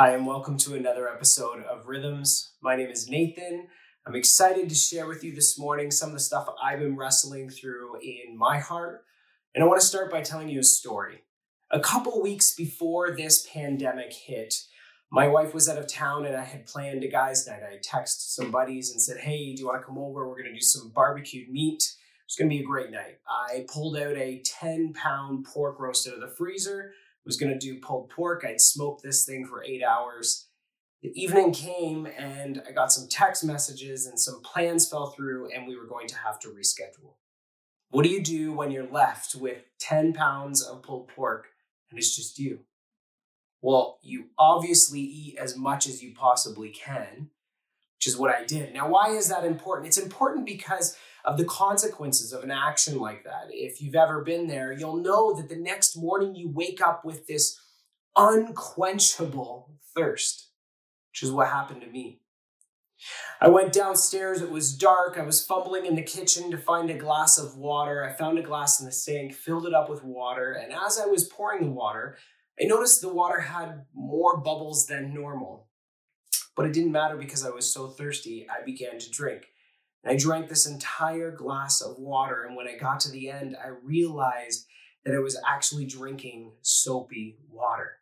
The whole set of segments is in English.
Hi, and welcome to another episode of Rhythms. My name is Nathan. I'm excited to share with you this morning some of the stuff I've been wrestling through in my heart. And I want to start by telling you a story. A couple weeks before this pandemic hit, my wife was out of town and I had planned a guys' night. I texted some buddies and said, Hey, do you want to come over? We're going to do some barbecued meat. It's going to be a great night. I pulled out a 10 pound pork roast out of the freezer was going to do pulled pork. I'd smoked this thing for eight hours. The evening came and I got some text messages and some plans fell through and we were going to have to reschedule. What do you do when you're left with 10 pounds of pulled pork and it's just you? Well, you obviously eat as much as you possibly can, which is what I did. Now, why is that important? It's important because of the consequences of an action like that. If you've ever been there, you'll know that the next morning you wake up with this unquenchable thirst, which is what happened to me. I went downstairs, it was dark. I was fumbling in the kitchen to find a glass of water. I found a glass in the sink, filled it up with water, and as I was pouring the water, I noticed the water had more bubbles than normal. But it didn't matter because I was so thirsty, I began to drink. And I drank this entire glass of water, and when I got to the end, I realized that I was actually drinking soapy water.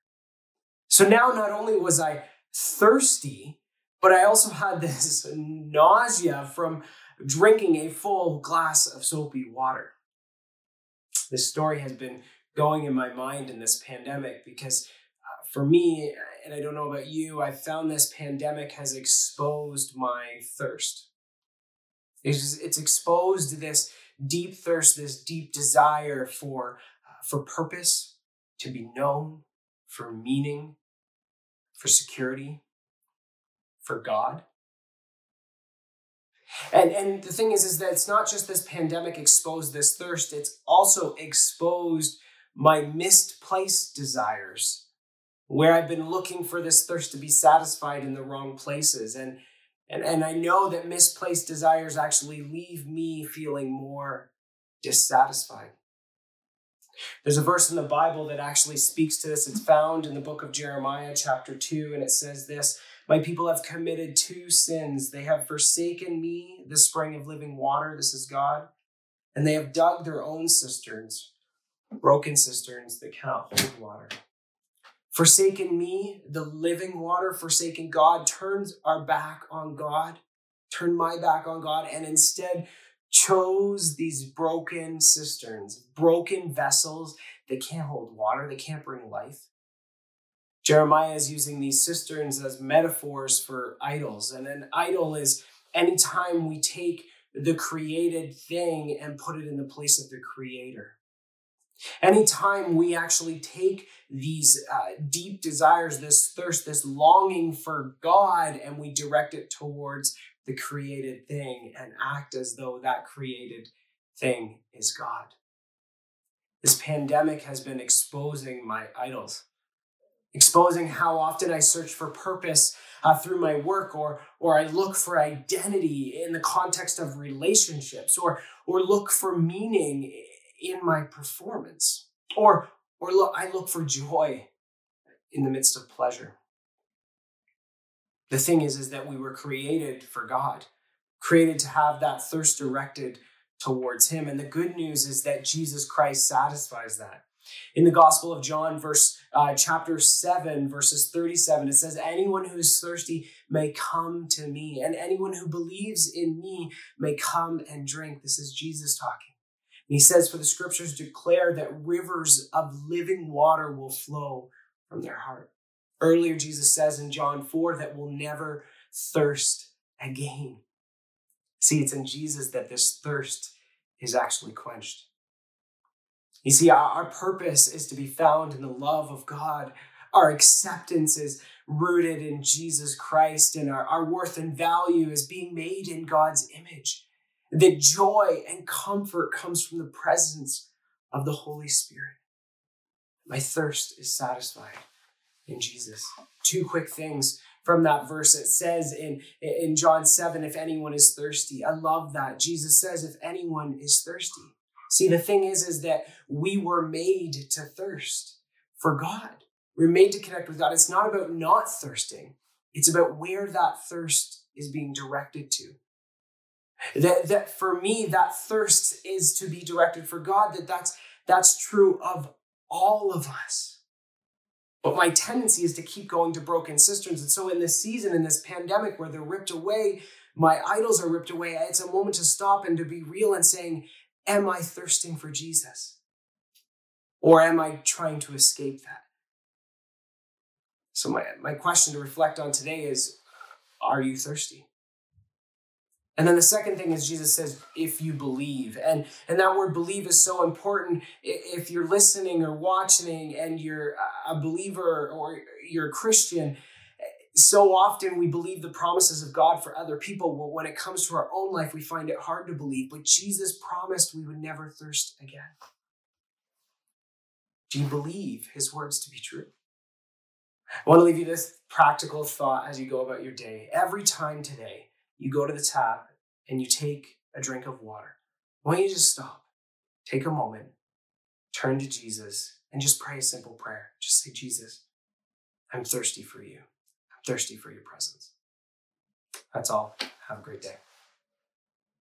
So now, not only was I thirsty, but I also had this nausea from drinking a full glass of soapy water. This story has been going in my mind in this pandemic because for me, and I don't know about you, I found this pandemic has exposed my thirst. It's, it's exposed this deep thirst, this deep desire for, uh, for purpose, to be known, for meaning, for security, for God. And, and the thing is, is that it's not just this pandemic exposed this thirst, it's also exposed my misplaced desires, where I've been looking for this thirst to be satisfied in the wrong places. And, and, and I know that misplaced desires actually leave me feeling more dissatisfied. There's a verse in the Bible that actually speaks to this. It's found in the book of Jeremiah, chapter 2, and it says this My people have committed two sins. They have forsaken me, the spring of living water. This is God. And they have dug their own cisterns, broken cisterns that cannot hold water forsaken me, the living water, forsaken God, turned our back on God, turned my back on God, and instead chose these broken cisterns, broken vessels that can't hold water, they can't bring life. Jeremiah is using these cisterns as metaphors for idols. And an idol is anytime we take the created thing and put it in the place of the creator. Anytime we actually take these uh, deep desires, this thirst, this longing for God, and we direct it towards the created thing and act as though that created thing is God. This pandemic has been exposing my idols, exposing how often I search for purpose uh, through my work, or or I look for identity in the context of relationships, or or look for meaning in my performance. Or, or look, I look for joy in the midst of pleasure. The thing is, is that we were created for God, created to have that thirst directed towards Him. And the good news is that Jesus Christ satisfies that. In the Gospel of John, verse uh, chapter seven, verses thirty-seven, it says, "Anyone who is thirsty may come to me, and anyone who believes in me may come and drink." This is Jesus talking. He says, For the scriptures declare that rivers of living water will flow from their heart. Earlier, Jesus says in John 4 that we'll never thirst again. See, it's in Jesus that this thirst is actually quenched. You see, our, our purpose is to be found in the love of God. Our acceptance is rooted in Jesus Christ, and our, our worth and value is being made in God's image that joy and comfort comes from the presence of the Holy Spirit. My thirst is satisfied in Jesus. Two quick things from that verse. It says in, in John 7, if anyone is thirsty. I love that. Jesus says, if anyone is thirsty. See, the thing is, is that we were made to thirst for God. we're made to connect with God. It's not about not thirsting, it's about where that thirst is being directed to. That, that for me, that thirst is to be directed for God, that that's, that's true of all of us. But my tendency is to keep going to broken cisterns. And so in this season, in this pandemic where they're ripped away, my idols are ripped away, it's a moment to stop and to be real and saying, Am I thirsting for Jesus? Or am I trying to escape that? So, my, my question to reflect on today is Are you thirsty? And then the second thing is Jesus says, if you believe. And, and that word believe is so important. If you're listening or watching and you're a believer or you're a Christian, so often we believe the promises of God for other people. But when it comes to our own life, we find it hard to believe. But Jesus promised we would never thirst again. Do you believe his words to be true? I want to leave you this practical thought as you go about your day. Every time today, you go to the tap and you take a drink of water, why don't you just stop, take a moment, turn to Jesus, and just pray a simple prayer. Just say, Jesus, I'm thirsty for you. I'm thirsty for your presence. That's all. Have a great day.